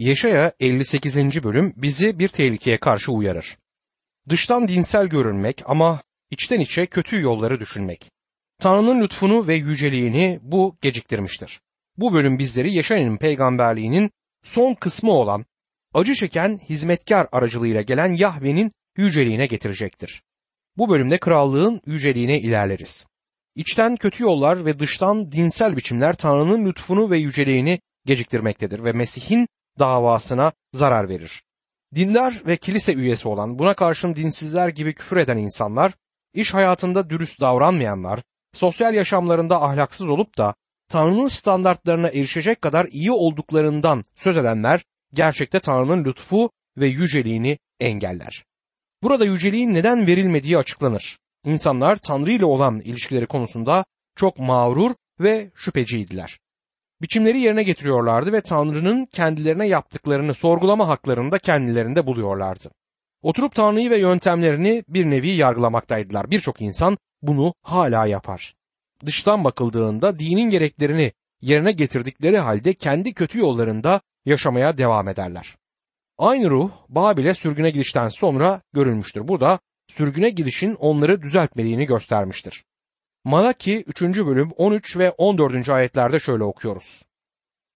Yeşaya 58. bölüm bizi bir tehlikeye karşı uyarır. Dıştan dinsel görünmek ama içten içe kötü yolları düşünmek. Tanrı'nın lütfunu ve yüceliğini bu geciktirmiştir. Bu bölüm bizleri Yeşaya'nın peygamberliğinin son kısmı olan acı çeken hizmetkar aracılığıyla gelen Yahve'nin yüceliğine getirecektir. Bu bölümde krallığın yüceliğine ilerleriz. İçten kötü yollar ve dıştan dinsel biçimler Tanrı'nın lütfunu ve yüceliğini geciktirmektedir ve Mesih'in davasına zarar verir. Dindar ve kilise üyesi olan buna karşın dinsizler gibi küfür eden insanlar, iş hayatında dürüst davranmayanlar, sosyal yaşamlarında ahlaksız olup da Tanrı'nın standartlarına erişecek kadar iyi olduklarından söz edenler gerçekte Tanrı'nın lütfu ve yüceliğini engeller. Burada yüceliğin neden verilmediği açıklanır. İnsanlar Tanrı ile olan ilişkileri konusunda çok mağrur ve şüpheciydiler. Biçimleri yerine getiriyorlardı ve Tanrı'nın kendilerine yaptıklarını sorgulama haklarını da kendilerinde buluyorlardı. Oturup Tanrı'yı ve yöntemlerini bir nevi yargılamaktaydılar. Birçok insan bunu hala yapar. Dıştan bakıldığında dinin gereklerini yerine getirdikleri halde kendi kötü yollarında yaşamaya devam ederler. Aynı ruh Babil'e sürgüne gidişten sonra görülmüştür. Bu da sürgüne gidişin onları düzeltmediğini göstermiştir. Malaki 3. bölüm 13 ve 14. ayetlerde şöyle okuyoruz.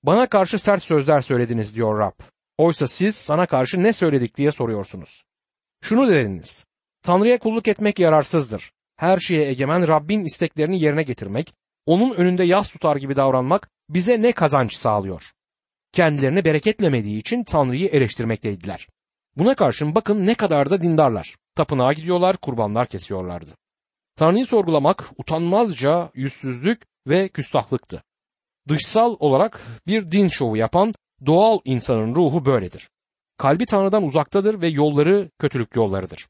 Bana karşı sert sözler söylediniz diyor Rab. Oysa siz sana karşı ne söyledik diye soruyorsunuz. Şunu dediniz. Tanrı'ya kulluk etmek yararsızdır. Her şeye egemen Rabbin isteklerini yerine getirmek, onun önünde yas tutar gibi davranmak bize ne kazanç sağlıyor? Kendilerini bereketlemediği için Tanrı'yı eleştirmekteydiler. Buna karşın bakın ne kadar da dindarlar. Tapınağa gidiyorlar, kurbanlar kesiyorlardı. Tanrı'yı sorgulamak utanmazca yüzsüzlük ve küstahlıktı. Dışsal olarak bir din şovu yapan doğal insanın ruhu böyledir. Kalbi Tanrı'dan uzaktadır ve yolları kötülük yollarıdır.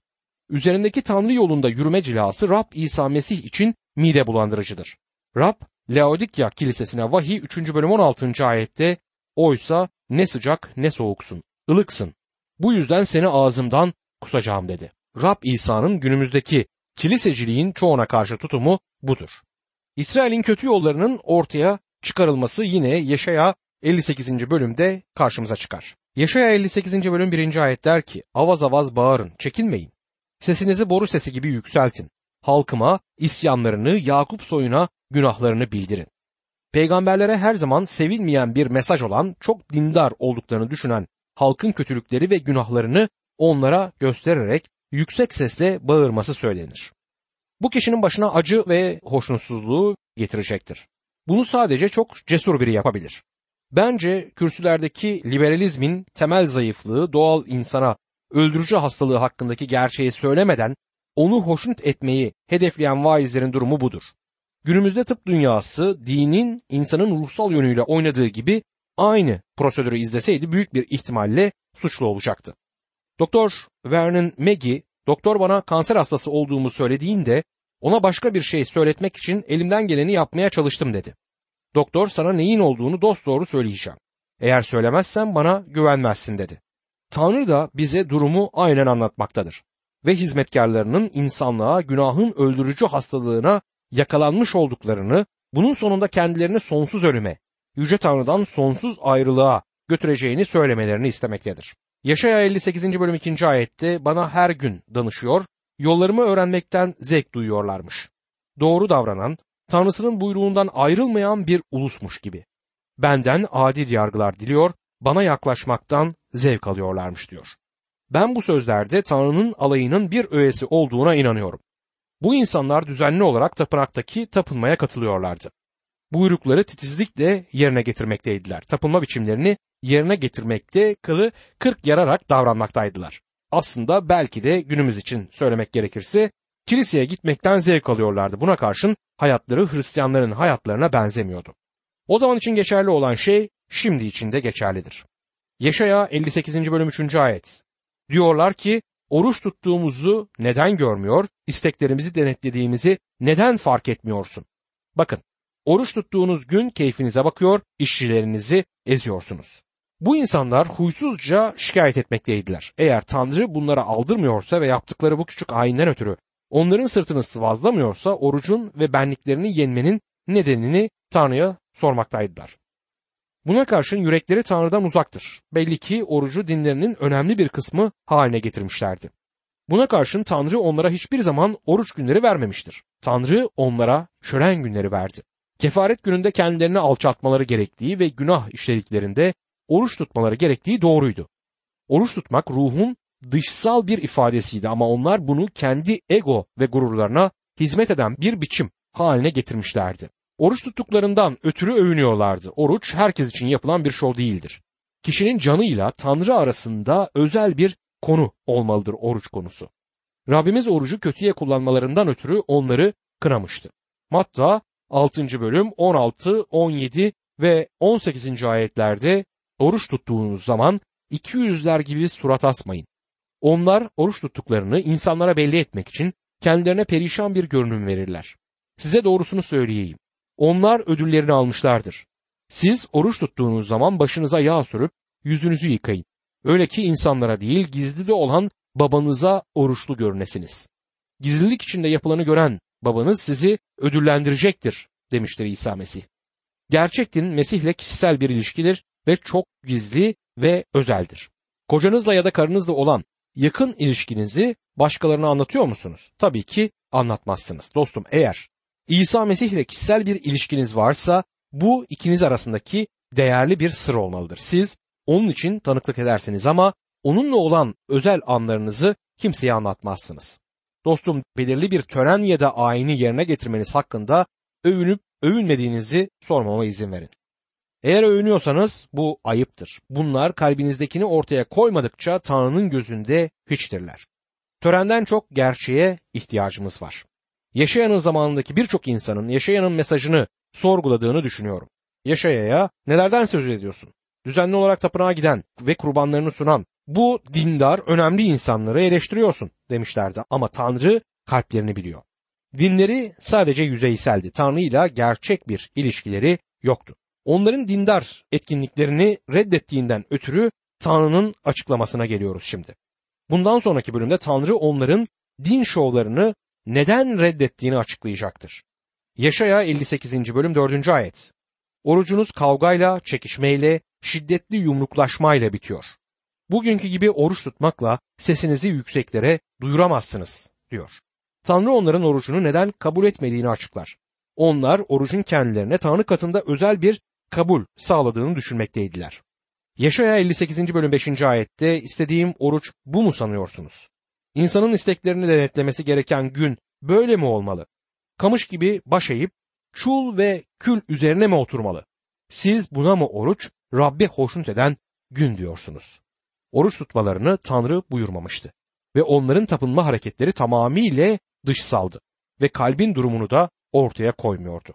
Üzerindeki Tanrı yolunda yürüme cilası Rab İsa Mesih için mide bulandırıcıdır. Rab Laodikya kilisesine vahiy 3. bölüm 16. ayette oysa ne sıcak ne soğuksun, ılıksın. Bu yüzden seni ağzımdan kusacağım dedi. Rab İsa'nın günümüzdeki kiliseciliğin çoğuna karşı tutumu budur. İsrail'in kötü yollarının ortaya çıkarılması yine Yeşaya 58. bölümde karşımıza çıkar. Yeşaya 58. bölüm 1. ayet der ki avaz avaz bağırın çekinmeyin. Sesinizi boru sesi gibi yükseltin. Halkıma isyanlarını Yakup soyuna günahlarını bildirin. Peygamberlere her zaman sevilmeyen bir mesaj olan çok dindar olduklarını düşünen halkın kötülükleri ve günahlarını onlara göstererek yüksek sesle bağırması söylenir. Bu kişinin başına acı ve hoşnutsuzluğu getirecektir. Bunu sadece çok cesur biri yapabilir. Bence kürsülerdeki liberalizmin temel zayıflığı doğal insana öldürücü hastalığı hakkındaki gerçeği söylemeden onu hoşnut etmeyi hedefleyen vaizlerin durumu budur. Günümüzde tıp dünyası dinin insanın ruhsal yönüyle oynadığı gibi aynı prosedürü izleseydi büyük bir ihtimalle suçlu olacaktı. Doktor Vernon Maggie, doktor bana kanser hastası olduğumu söylediğinde ona başka bir şey söyletmek için elimden geleni yapmaya çalıştım dedi. Doktor sana neyin olduğunu dosdoğru söyleyeceğim. Eğer söylemezsen bana güvenmezsin dedi. Tanrı da bize durumu aynen anlatmaktadır. Ve hizmetkarlarının insanlığa günahın öldürücü hastalığına yakalanmış olduklarını, bunun sonunda kendilerini sonsuz ölüme, Yüce Tanrı'dan sonsuz ayrılığa götüreceğini söylemelerini istemektedir. Yaşaya 58. bölüm 2. ayette bana her gün danışıyor, yollarımı öğrenmekten zevk duyuyorlarmış. Doğru davranan, Tanrısının buyruğundan ayrılmayan bir ulusmuş gibi. Benden adil yargılar diliyor, bana yaklaşmaktan zevk alıyorlarmış diyor. Ben bu sözlerde Tanrı'nın alayının bir öğesi olduğuna inanıyorum. Bu insanlar düzenli olarak tapınaktaki tapınmaya katılıyorlardı. Buyrukları titizlikle yerine getirmekteydiler. Tapınma biçimlerini yerine getirmekte kılı kırk yararak davranmaktaydılar. Aslında belki de günümüz için söylemek gerekirse kiliseye gitmekten zevk alıyorlardı. Buna karşın hayatları Hristiyanların hayatlarına benzemiyordu. O zaman için geçerli olan şey şimdi için de geçerlidir. Yaşaya 58. bölüm 3. ayet. Diyorlar ki oruç tuttuğumuzu neden görmüyor, isteklerimizi denetlediğimizi neden fark etmiyorsun? Bakın, oruç tuttuğunuz gün keyfinize bakıyor, işçilerinizi eziyorsunuz. Bu insanlar huysuzca şikayet etmekteydiler. Eğer Tanrı bunlara aldırmıyorsa ve yaptıkları bu küçük ayinden ötürü onların sırtını sıvazlamıyorsa orucun ve benliklerini yenmenin nedenini Tanrı'ya sormaktaydılar. Buna karşın yürekleri Tanrı'dan uzaktır. Belli ki orucu dinlerinin önemli bir kısmı haline getirmişlerdi. Buna karşın Tanrı onlara hiçbir zaman oruç günleri vermemiştir. Tanrı onlara şölen günleri verdi. Kefaret gününde kendilerini alçaltmaları gerektiği ve günah işlediklerinde oruç tutmaları gerektiği doğruydu. Oruç tutmak ruhun dışsal bir ifadesiydi ama onlar bunu kendi ego ve gururlarına hizmet eden bir biçim haline getirmişlerdi. Oruç tuttuklarından ötürü övünüyorlardı. Oruç herkes için yapılan bir şov değildir. Kişinin canıyla Tanrı arasında özel bir konu olmalıdır oruç konusu. Rabbimiz orucu kötüye kullanmalarından ötürü onları kınamıştı. Matta 6. bölüm 16, 17 ve 18. ayetlerde oruç tuttuğunuz zaman iki yüzler gibi surat asmayın. Onlar oruç tuttuklarını insanlara belli etmek için kendilerine perişan bir görünüm verirler. Size doğrusunu söyleyeyim. Onlar ödüllerini almışlardır. Siz oruç tuttuğunuz zaman başınıza yağ sürüp yüzünüzü yıkayın. Öyle ki insanlara değil gizlide olan babanıza oruçlu görünesiniz. Gizlilik içinde yapılanı gören babanız sizi ödüllendirecektir demiştir İsa Mesih. Gerçek din Mesih'le kişisel bir ilişkidir ve çok gizli ve özeldir. Kocanızla ya da karınızla olan yakın ilişkinizi başkalarına anlatıyor musunuz? Tabii ki anlatmazsınız. Dostum eğer İsa Mesih ile kişisel bir ilişkiniz varsa bu ikiniz arasındaki değerli bir sır olmalıdır. Siz onun için tanıklık edersiniz ama onunla olan özel anlarınızı kimseye anlatmazsınız. Dostum belirli bir tören ya da ayini yerine getirmeniz hakkında övünüp övünmediğinizi sormama izin verin. Eğer övünüyorsanız bu ayıptır. Bunlar kalbinizdekini ortaya koymadıkça Tanrı'nın gözünde hiçtirler. Törenden çok gerçeğe ihtiyacımız var. Yaşayanın zamanındaki birçok insanın yaşayanın mesajını sorguladığını düşünüyorum. Yaşayaya nelerden söz ediyorsun? Düzenli olarak tapınağa giden ve kurbanlarını sunan bu dindar önemli insanları eleştiriyorsun demişlerdi ama Tanrı kalplerini biliyor. Dinleri sadece yüzeyseldi. Tanrı ile gerçek bir ilişkileri yoktu. Onların dindar etkinliklerini reddettiğinden ötürü Tanrı'nın açıklamasına geliyoruz şimdi. Bundan sonraki bölümde Tanrı onların din şovlarını neden reddettiğini açıklayacaktır. Yaşaya 58. bölüm 4. ayet. Orucunuz kavgayla, çekişmeyle, şiddetli yumruklaşmayla bitiyor. Bugünkü gibi oruç tutmakla sesinizi yükseklere duyuramazsınız diyor. Tanrı onların orucunu neden kabul etmediğini açıklar. Onlar orucun kendilerine Tanrı katında özel bir kabul sağladığını düşünmekteydiler. Yaşaya 58. bölüm 5. ayette istediğim oruç bu mu sanıyorsunuz? İnsanın isteklerini denetlemesi gereken gün böyle mi olmalı? Kamış gibi baş eğip çul ve kül üzerine mi oturmalı? Siz buna mı oruç, Rabbi hoşnut eden gün diyorsunuz? Oruç tutmalarını Tanrı buyurmamıştı ve onların tapınma hareketleri tamamıyla dışsaldı ve kalbin durumunu da ortaya koymuyordu.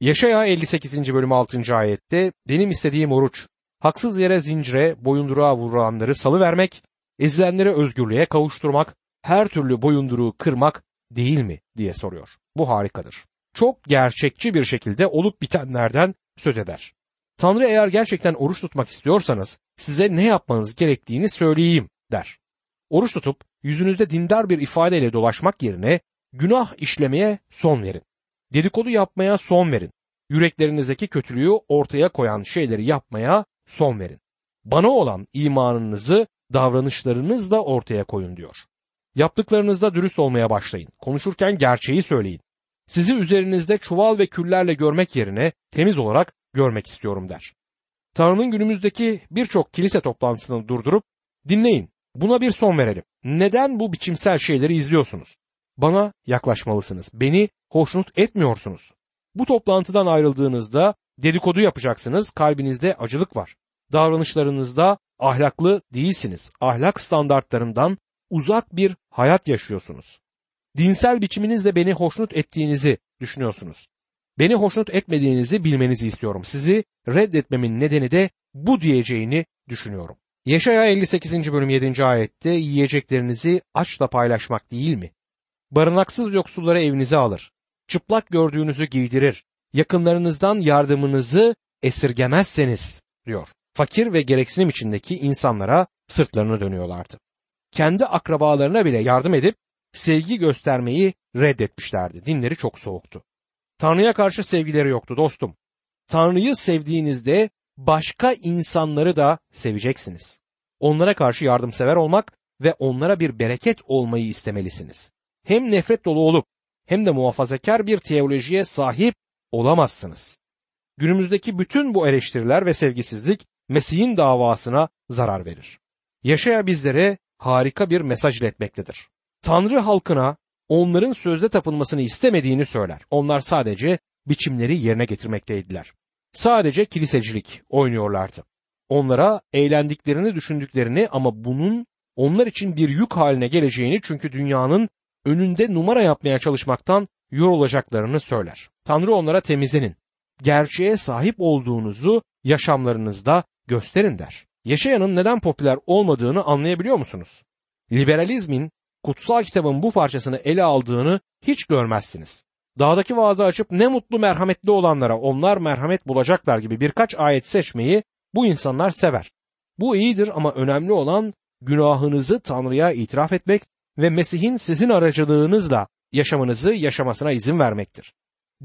Yaşaya 58. bölüm 6. ayette benim istediğim oruç haksız yere zincire boyunduruğa vurulanları salıvermek, ezilenleri özgürlüğe kavuşturmak, her türlü boyunduruğu kırmak değil mi diye soruyor. Bu harikadır. Çok gerçekçi bir şekilde olup bitenlerden söz eder. Tanrı eğer gerçekten oruç tutmak istiyorsanız size ne yapmanız gerektiğini söyleyeyim der. Oruç tutup yüzünüzde dindar bir ifadeyle dolaşmak yerine günah işlemeye son verin. Dedikodu yapmaya son verin. Yüreklerinizdeki kötülüğü ortaya koyan şeyleri yapmaya son verin. Bana olan imanınızı davranışlarınızla ortaya koyun diyor. Yaptıklarınızda dürüst olmaya başlayın. Konuşurken gerçeği söyleyin. Sizi üzerinizde çuval ve küllerle görmek yerine temiz olarak görmek istiyorum der. Tanrı'nın günümüzdeki birçok kilise toplantısını durdurup dinleyin. Buna bir son verelim. Neden bu biçimsel şeyleri izliyorsunuz? Bana yaklaşmalısınız. Beni hoşnut etmiyorsunuz. Bu toplantıdan ayrıldığınızda dedikodu yapacaksınız. Kalbinizde acılık var. Davranışlarınızda ahlaklı değilsiniz. Ahlak standartlarından uzak bir hayat yaşıyorsunuz. Dinsel biçiminizle beni hoşnut ettiğinizi düşünüyorsunuz. Beni hoşnut etmediğinizi bilmenizi istiyorum. Sizi reddetmemin nedeni de bu diyeceğini düşünüyorum. Yaşaya 58. bölüm 7. ayette yiyeceklerinizi açla paylaşmak değil mi? Barınaksız yoksulları evinize alır. Çıplak gördüğünüzü giydirir. Yakınlarınızdan yardımınızı esirgemezseniz diyor. Fakir ve gereksinim içindeki insanlara sırtlarını dönüyorlardı. Kendi akrabalarına bile yardım edip sevgi göstermeyi reddetmişlerdi. Dinleri çok soğuktu. Tanrı'ya karşı sevgileri yoktu dostum. Tanrı'yı sevdiğinizde başka insanları da seveceksiniz. Onlara karşı yardımsever olmak ve onlara bir bereket olmayı istemelisiniz. Hem nefret dolu olup hem de muhafazakar bir teolojiye sahip olamazsınız. Günümüzdeki bütün bu eleştiriler ve sevgisizlik Mesih'in davasına zarar verir. Yaşaya bizlere harika bir mesaj iletmektedir. Tanrı halkına onların sözde tapınmasını istemediğini söyler. Onlar sadece biçimleri yerine getirmekteydiler. Sadece kilisecilik oynuyorlardı. Onlara eğlendiklerini düşündüklerini ama bunun onlar için bir yük haline geleceğini çünkü dünyanın önünde numara yapmaya çalışmaktan yorulacaklarını söyler. Tanrı onlara temizlenin. Gerçeğe sahip olduğunuzu yaşamlarınızda gösterin der. Yaşayanın neden popüler olmadığını anlayabiliyor musunuz? Liberalizmin kutsal kitabın bu parçasını ele aldığını hiç görmezsiniz. Dağdaki vaazı açıp ne mutlu merhametli olanlara onlar merhamet bulacaklar gibi birkaç ayet seçmeyi bu insanlar sever. Bu iyidir ama önemli olan günahınızı Tanrı'ya itiraf etmek ve Mesih'in sizin aracılığınızla yaşamınızı yaşamasına izin vermektir.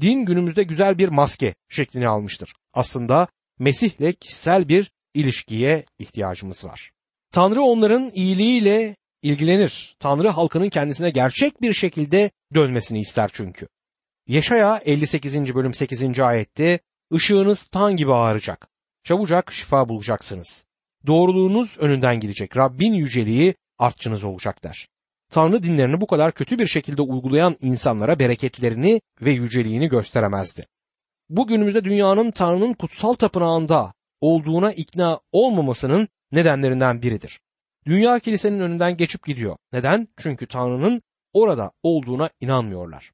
Din günümüzde güzel bir maske şeklini almıştır. Aslında Mesih'le kişisel bir ilişkiye ihtiyacımız var. Tanrı onların iyiliğiyle ilgilenir. Tanrı halkının kendisine gerçek bir şekilde dönmesini ister çünkü. Yeşaya 58. bölüm 8. ayette ışığınız tan gibi ağaracak. Çabucak şifa bulacaksınız. Doğruluğunuz önünden gidecek. Rabbin yüceliği artçınız olacak der. Tanrı dinlerini bu kadar kötü bir şekilde uygulayan insanlara bereketlerini ve yüceliğini gösteremezdi. Bugünümüzde dünyanın Tanrı'nın kutsal tapınağında olduğuna ikna olmamasının nedenlerinden biridir. Dünya kilisenin önünden geçip gidiyor. Neden? Çünkü Tanrı'nın orada olduğuna inanmıyorlar.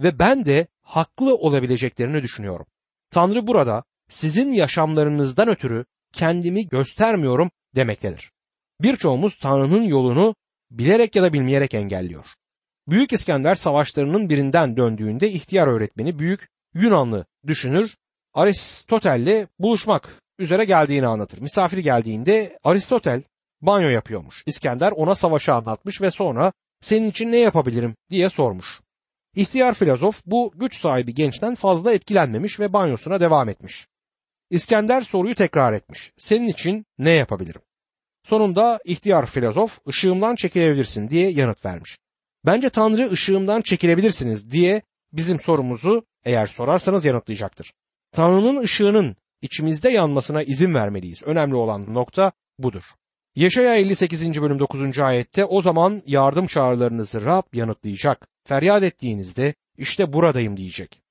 Ve ben de haklı olabileceklerini düşünüyorum. Tanrı burada sizin yaşamlarınızdan ötürü kendimi göstermiyorum demektedir. Birçoğumuz Tanrı'nın yolunu bilerek ya da bilmeyerek engelliyor. Büyük İskender savaşlarının birinden döndüğünde ihtiyar öğretmeni büyük Yunanlı düşünür Aristotel'le buluşmak üzere geldiğini anlatır. Misafir geldiğinde Aristotel banyo yapıyormuş. İskender ona savaşı anlatmış ve sonra senin için ne yapabilirim diye sormuş. İhtiyar filozof bu güç sahibi gençten fazla etkilenmemiş ve banyosuna devam etmiş. İskender soruyu tekrar etmiş. Senin için ne yapabilirim? Sonunda ihtiyar filozof ışığımdan çekilebilirsin diye yanıt vermiş. Bence Tanrı ışığımdan çekilebilirsiniz diye bizim sorumuzu eğer sorarsanız yanıtlayacaktır. Tanrı'nın ışığının içimizde yanmasına izin vermeliyiz. Önemli olan nokta budur. Yaşaya 58. bölüm 9. ayette o zaman yardım çağrılarınızı Rab yanıtlayacak. Feryat ettiğinizde işte buradayım diyecek.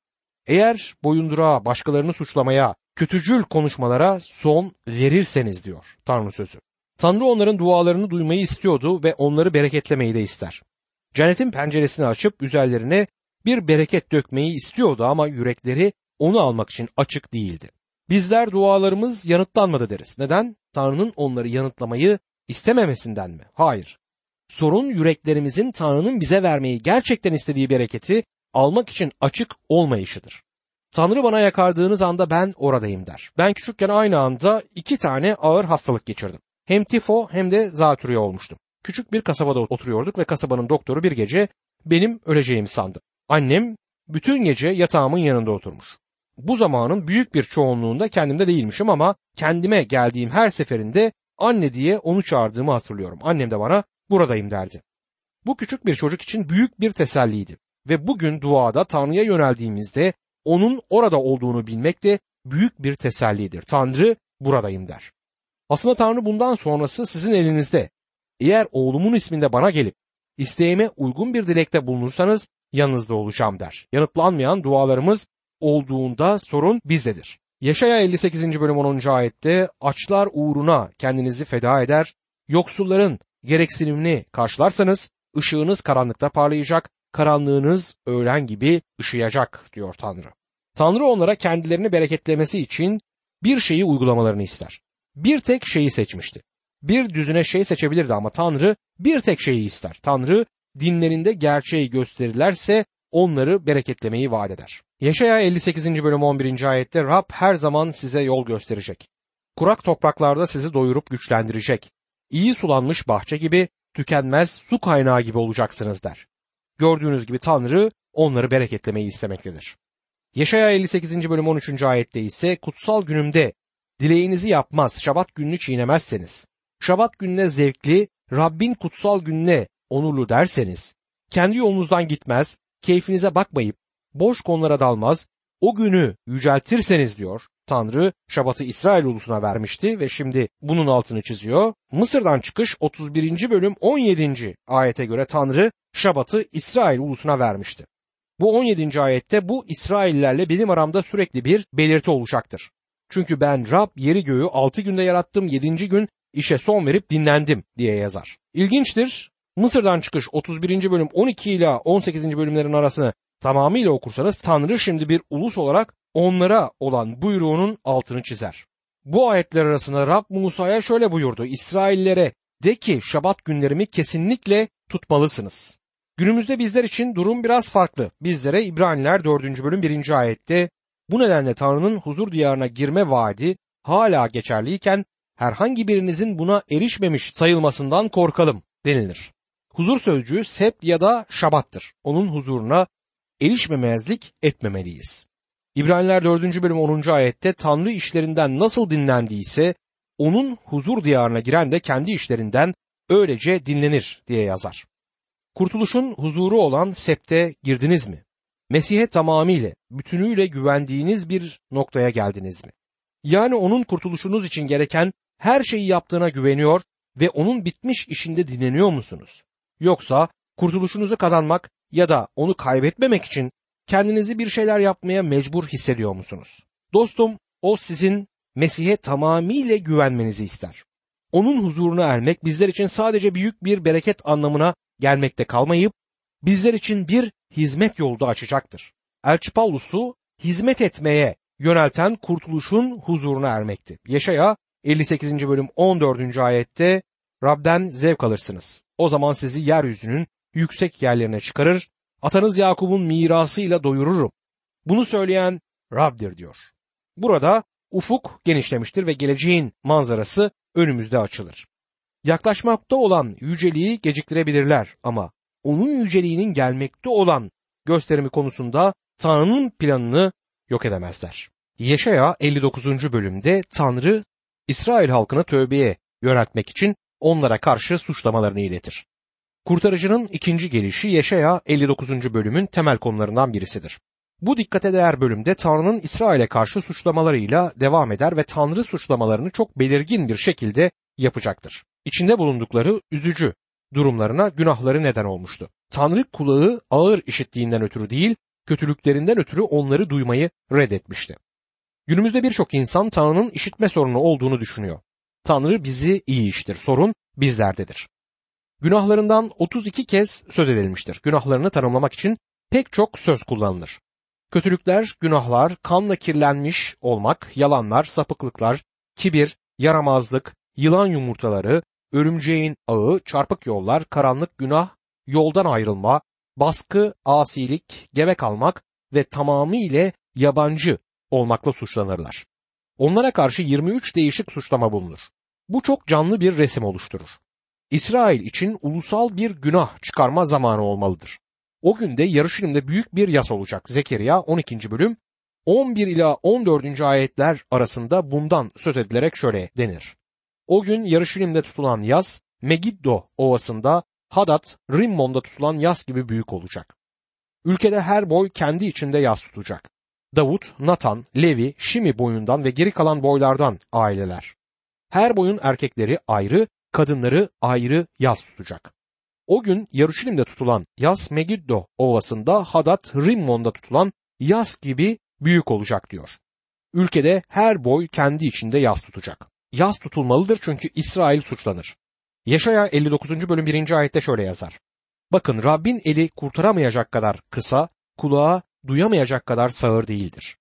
Eğer boyundurağa, başkalarını suçlamaya, kötücül konuşmalara son verirseniz diyor Tanrı sözü. Tanrı onların dualarını duymayı istiyordu ve onları bereketlemeyi de ister. Cennetin penceresini açıp üzerlerine bir bereket dökmeyi istiyordu ama yürekleri onu almak için açık değildi. Bizler dualarımız yanıtlanmadı deriz. Neden? Tanrı'nın onları yanıtlamayı istememesinden mi? Hayır. Sorun yüreklerimizin Tanrı'nın bize vermeyi gerçekten istediği bereketi almak için açık olmayışıdır. Tanrı bana yakardığınız anda ben oradayım der. Ben küçükken aynı anda iki tane ağır hastalık geçirdim. Hem tifo hem de zatürre olmuştum. Küçük bir kasabada oturuyorduk ve kasabanın doktoru bir gece benim öleceğimi sandı. Annem bütün gece yatağımın yanında oturmuş. Bu zamanın büyük bir çoğunluğunda kendimde değilmişim ama kendime geldiğim her seferinde anne diye onu çağırdığımı hatırlıyorum. Annem de bana buradayım derdi. Bu küçük bir çocuk için büyük bir teselliydi ve bugün duada Tanrı'ya yöneldiğimizde onun orada olduğunu bilmek de büyük bir tesellidir. Tanrı buradayım der. Aslında Tanrı bundan sonrası sizin elinizde. Eğer oğlumun isminde bana gelip isteğime uygun bir dilekte bulunursanız yanınızda olacağım der. Yanıtlanmayan dualarımız olduğunda sorun bizdedir. Yaşaya 58. bölüm 10. ayette açlar uğruna kendinizi feda eder, yoksulların gereksinimini karşılarsanız ışığınız karanlıkta parlayacak, karanlığınız öğlen gibi ışıyacak diyor Tanrı. Tanrı onlara kendilerini bereketlemesi için bir şeyi uygulamalarını ister. Bir tek şeyi seçmişti. Bir düzüne şey seçebilirdi ama Tanrı bir tek şeyi ister. Tanrı dinlerinde gerçeği gösterirlerse onları bereketlemeyi vaat eder. Yaşaya 58. bölüm 11. ayette Rab her zaman size yol gösterecek. Kurak topraklarda sizi doyurup güçlendirecek. İyi sulanmış bahçe gibi, tükenmez su kaynağı gibi olacaksınız der. Gördüğünüz gibi Tanrı onları bereketlemeyi istemektedir. Yaşaya 58. bölüm 13. ayette ise kutsal günümde dileğinizi yapmaz, şabat gününü çiğnemezseniz, şabat gününe zevkli, Rabbin kutsal gününe onurlu derseniz, kendi yolunuzdan gitmez, keyfinize bakmayıp, boş konulara dalmaz, o günü yüceltirseniz diyor, Tanrı Şabat'ı İsrail ulusuna vermişti ve şimdi bunun altını çiziyor. Mısır'dan çıkış 31. bölüm 17. ayete göre Tanrı Şabat'ı İsrail ulusuna vermişti. Bu 17. ayette bu İsraillerle benim aramda sürekli bir belirti olacaktır. Çünkü ben Rab yeri göğü 6 günde yarattım 7. gün işe son verip dinlendim diye yazar. İlginçtir. Mısır'dan çıkış 31. bölüm 12 ile 18. bölümlerin arasını tamamıyla okursanız Tanrı şimdi bir ulus olarak onlara olan buyruğunun altını çizer. Bu ayetler arasında Rab Musa'ya şöyle buyurdu. İsraillere de ki şabat günlerimi kesinlikle tutmalısınız. Günümüzde bizler için durum biraz farklı. Bizlere İbraniler 4. bölüm 1. ayette bu nedenle Tanrı'nın huzur diyarına girme vaadi hala geçerliyken herhangi birinizin buna erişmemiş sayılmasından korkalım denilir. Huzur sözcüğü sept ya da şabattır. Onun huzuruna erişmemezlik etmemeliyiz. İbraniler 4. bölüm 10. ayette Tanrı işlerinden nasıl dinlendiyse onun huzur diyarına giren de kendi işlerinden öylece dinlenir diye yazar. Kurtuluşun huzuru olan septe girdiniz mi? Mesih'e tamamıyla, bütünüyle güvendiğiniz bir noktaya geldiniz mi? Yani onun kurtuluşunuz için gereken her şeyi yaptığına güveniyor ve onun bitmiş işinde dinleniyor musunuz? Yoksa kurtuluşunuzu kazanmak ya da onu kaybetmemek için kendinizi bir şeyler yapmaya mecbur hissediyor musunuz? Dostum, o sizin Mesih'e tamamıyla güvenmenizi ister. Onun huzuruna ermek bizler için sadece büyük bir bereket anlamına gelmekte kalmayıp bizler için bir hizmet yolu da açacaktır. Elçi Paulus'u hizmet etmeye yönelten kurtuluşun huzuruna ermekti. Yaşaya 58. bölüm 14. ayette Rab'den zevk alırsınız. O zaman sizi yeryüzünün yüksek yerlerine çıkarır, atanız Yakup'un mirasıyla doyururum. Bunu söyleyen Rab'dir diyor. Burada ufuk genişlemiştir ve geleceğin manzarası önümüzde açılır. Yaklaşmakta olan yüceliği geciktirebilirler ama onun yüceliğinin gelmekte olan gösterimi konusunda Tanrı'nın planını yok edemezler. Yeşaya 59. bölümde Tanrı İsrail halkını tövbeye yöneltmek için onlara karşı suçlamalarını iletir. Kurtarıcının ikinci gelişi Yeşaya 59. bölümün temel konularından birisidir. Bu dikkate değer bölümde Tanrı'nın İsrail'e karşı suçlamalarıyla devam eder ve Tanrı suçlamalarını çok belirgin bir şekilde yapacaktır. İçinde bulundukları üzücü durumlarına günahları neden olmuştu. Tanrı kulağı ağır işittiğinden ötürü değil, kötülüklerinden ötürü onları duymayı reddetmişti. Günümüzde birçok insan Tanrı'nın işitme sorunu olduğunu düşünüyor. Tanrı bizi iyi iştir, sorun bizlerdedir. Günahlarından 32 kez söz edilmiştir. Günahlarını tanımlamak için pek çok söz kullanılır. Kötülükler, günahlar, kanla kirlenmiş olmak, yalanlar, sapıklıklar, kibir, yaramazlık, yılan yumurtaları, örümceğin ağı, çarpık yollar, karanlık günah, yoldan ayrılma, baskı, asilik, gebe kalmak ve tamamıyla yabancı olmakla suçlanırlar. Onlara karşı 23 değişik suçlama bulunur. Bu çok canlı bir resim oluşturur. İsrail için ulusal bir günah çıkarma zamanı olmalıdır. O günde Yarışilim'de büyük bir yas olacak. Zekeriya 12. bölüm 11 ila 14. ayetler arasında bundan söz edilerek şöyle denir. O gün Yarışilim'de tutulan yas Megiddo ovasında Hadat, Rimmon'da tutulan yas gibi büyük olacak. Ülkede her boy kendi içinde yas tutacak. Davut, Natan, Levi, Şimi boyundan ve geri kalan boylardan aileler. Her boyun erkekleri ayrı, kadınları ayrı yas tutacak. O gün Yaruşilim'de tutulan yas Megiddo ovasında Hadat Rimmon'da tutulan yas gibi büyük olacak diyor. Ülkede her boy kendi içinde yas tutacak. Yas tutulmalıdır çünkü İsrail suçlanır. Yaşaya 59. bölüm 1. ayette şöyle yazar. Bakın Rabbin eli kurtaramayacak kadar kısa, kulağa duyamayacak kadar sağır değildir.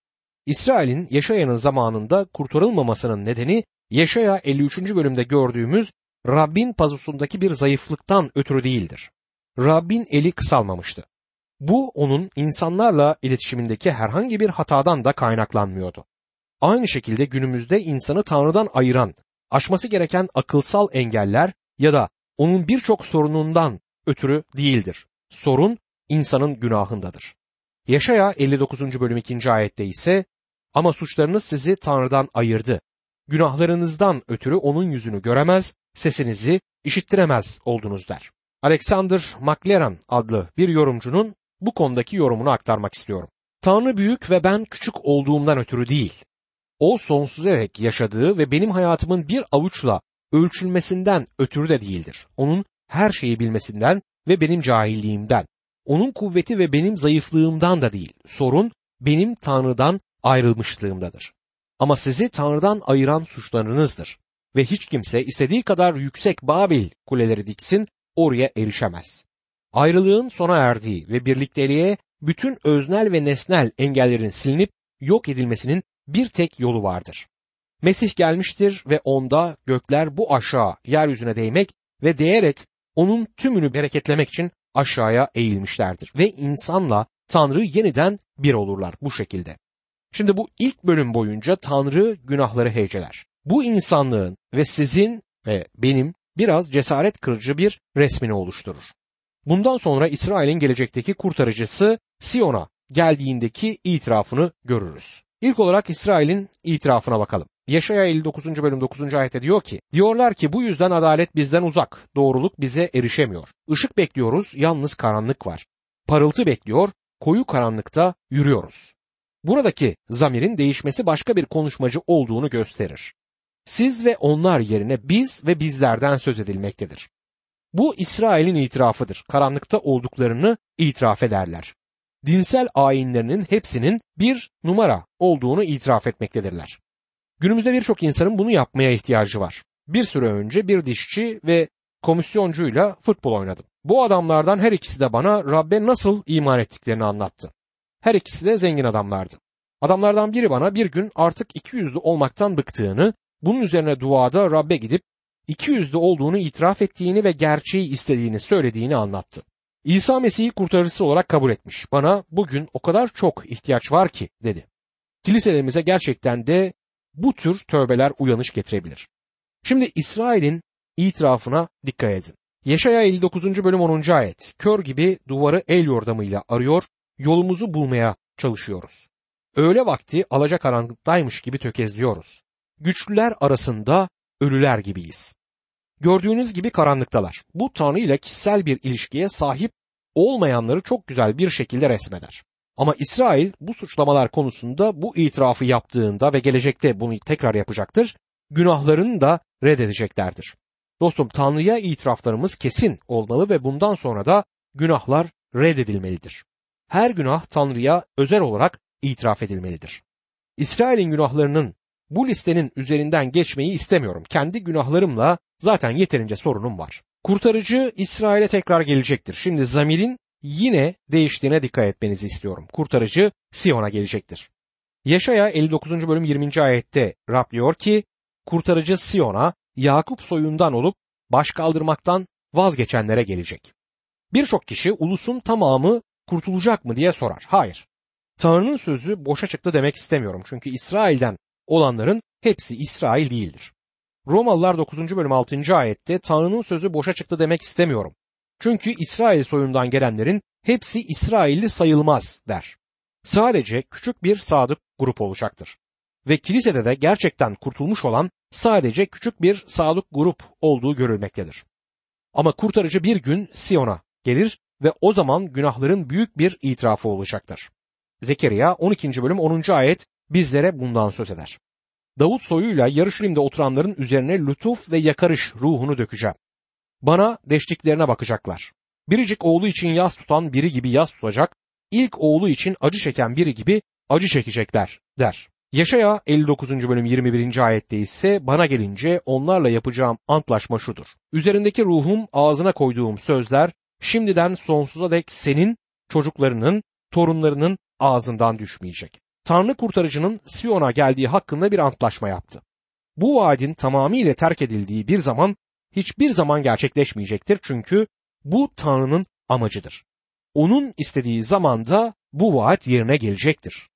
İsrail'in Yaşaya'nın zamanında kurtarılmamasının nedeni Yaşaya 53. bölümde gördüğümüz Rabbin pazusundaki bir zayıflıktan ötürü değildir. Rabbin eli kısalmamıştı. Bu onun insanlarla iletişimindeki herhangi bir hatadan da kaynaklanmıyordu. Aynı şekilde günümüzde insanı Tanrı'dan ayıran, aşması gereken akılsal engeller ya da onun birçok sorunundan ötürü değildir. Sorun insanın günahındadır. Yaşaya 59. bölüm 2. ayette ise ama suçlarınız sizi Tanrı'dan ayırdı. günahlarınızdan ötürü onun yüzünü göremez, sesinizi işittiremez oldunuz der. Alexander McLaren adlı bir yorumcunun bu konudaki yorumunu aktarmak istiyorum. Tanrı büyük ve ben küçük olduğumdan ötürü değil. O sonsuz dek yaşadığı ve benim hayatımın bir avuçla ölçülmesinden ötürü de değildir. Onun her şeyi bilmesinden ve benim cahilliğimden, onun kuvveti ve benim zayıflığımdan da değil. Sorun benim Tanrı'dan ayrılmışlığımdadır. Ama sizi Tanrı'dan ayıran suçlarınızdır. Ve hiç kimse istediği kadar yüksek Babil kuleleri diksin oraya erişemez. Ayrılığın sona erdiği ve birlikteliğe bütün öznel ve nesnel engellerin silinip yok edilmesinin bir tek yolu vardır. Mesih gelmiştir ve onda gökler bu aşağı yeryüzüne değmek ve değerek onun tümünü bereketlemek için aşağıya eğilmişlerdir ve insanla Tanrı yeniden bir olurlar bu şekilde. Şimdi bu ilk bölüm boyunca Tanrı günahları heyceler. Bu insanlığın ve sizin ve benim biraz cesaret kırıcı bir resmini oluşturur. Bundan sonra İsrail'in gelecekteki kurtarıcısı Sion'a geldiğindeki itirafını görürüz. İlk olarak İsrail'in itirafına bakalım. Yaşaya 59. bölüm 9. ayette diyor ki, diyorlar ki bu yüzden adalet bizden uzak, doğruluk bize erişemiyor. Işık bekliyoruz, yalnız karanlık var. Parıltı bekliyor, koyu karanlıkta yürüyoruz. Buradaki zamirin değişmesi başka bir konuşmacı olduğunu gösterir. Siz ve onlar yerine biz ve bizlerden söz edilmektedir. Bu İsrail'in itirafıdır. Karanlıkta olduklarını itiraf ederler. Dinsel ayinlerinin hepsinin bir numara olduğunu itiraf etmektedirler. Günümüzde birçok insanın bunu yapmaya ihtiyacı var. Bir süre önce bir dişçi ve komisyoncuyla futbol oynadım. Bu adamlardan her ikisi de bana Rabbe nasıl iman ettiklerini anlattı. Her ikisi de zengin adamlardı. Adamlardan biri bana bir gün artık iki yüzlü olmaktan bıktığını, bunun üzerine duada Rabbe gidip iki yüzlü olduğunu itiraf ettiğini ve gerçeği istediğini söylediğini anlattı. İsa Mesih'i kurtarıcısı olarak kabul etmiş. Bana bugün o kadar çok ihtiyaç var ki dedi. Kiliselerimize gerçekten de bu tür tövbeler uyanış getirebilir. Şimdi İsrail'in itirafına dikkat edin. Yaşaya 59. bölüm 10. ayet. Kör gibi duvarı el yordamıyla arıyor, yolumuzu bulmaya çalışıyoruz. Öğle vakti alacakaranlıktaymış gibi tökezliyoruz. Güçlüler arasında ölüler gibiyiz. Gördüğünüz gibi karanlıktalar. Bu Tanrı ile kişisel bir ilişkiye sahip olmayanları çok güzel bir şekilde resmeder. Ama İsrail bu suçlamalar konusunda bu itirafı yaptığında ve gelecekte bunu tekrar yapacaktır, günahlarını da reddedeceklerdir. Dostum Tanrı'ya itiraflarımız kesin olmalı ve bundan sonra da günahlar reddedilmelidir. Her günah Tanrı'ya özel olarak itiraf edilmelidir. İsrail'in günahlarının bu listenin üzerinden geçmeyi istemiyorum. Kendi günahlarımla zaten yeterince sorunum var. Kurtarıcı İsrail'e tekrar gelecektir. Şimdi zamirin yine değiştiğine dikkat etmenizi istiyorum. Kurtarıcı Siyon'a gelecektir. Yaşaya 59. bölüm 20. ayette Rab diyor ki kurtarıcı Siyon'a Yakup soyundan olup baş kaldırmaktan vazgeçenlere gelecek. Birçok kişi ulusun tamamı kurtulacak mı diye sorar. Hayır. Tanrı'nın sözü boşa çıktı demek istemiyorum. Çünkü İsrail'den olanların hepsi İsrail değildir. Romalılar 9. bölüm 6. ayette Tanrı'nın sözü boşa çıktı demek istemiyorum. Çünkü İsrail soyundan gelenlerin hepsi İsrailli sayılmaz der. Sadece küçük bir sadık grup olacaktır. Ve kilisede de gerçekten kurtulmuş olan sadece küçük bir sadık grup olduğu görülmektedir. Ama kurtarıcı bir gün Siyon'a gelir ve o zaman günahların büyük bir itirafı olacaktır. Zekeriya 12. bölüm 10. ayet bizlere bundan söz eder. Davut soyuyla Yarışilim'de oturanların üzerine lütuf ve yakarış ruhunu dökeceğim. Bana deştiklerine bakacaklar. Biricik oğlu için yas tutan biri gibi yas tutacak, ilk oğlu için acı çeken biri gibi acı çekecekler der. Yaşaya 59. bölüm 21. ayette ise bana gelince onlarla yapacağım antlaşma şudur. Üzerindeki ruhum ağzına koyduğum sözler şimdiden sonsuza dek senin, çocuklarının, torunlarının ağzından düşmeyecek. Tanrı kurtarıcının Siyon'a geldiği hakkında bir antlaşma yaptı. Bu vaadin tamamıyla terk edildiği bir zaman hiçbir zaman gerçekleşmeyecektir çünkü bu Tanrı'nın amacıdır. Onun istediği zamanda bu vaat yerine gelecektir.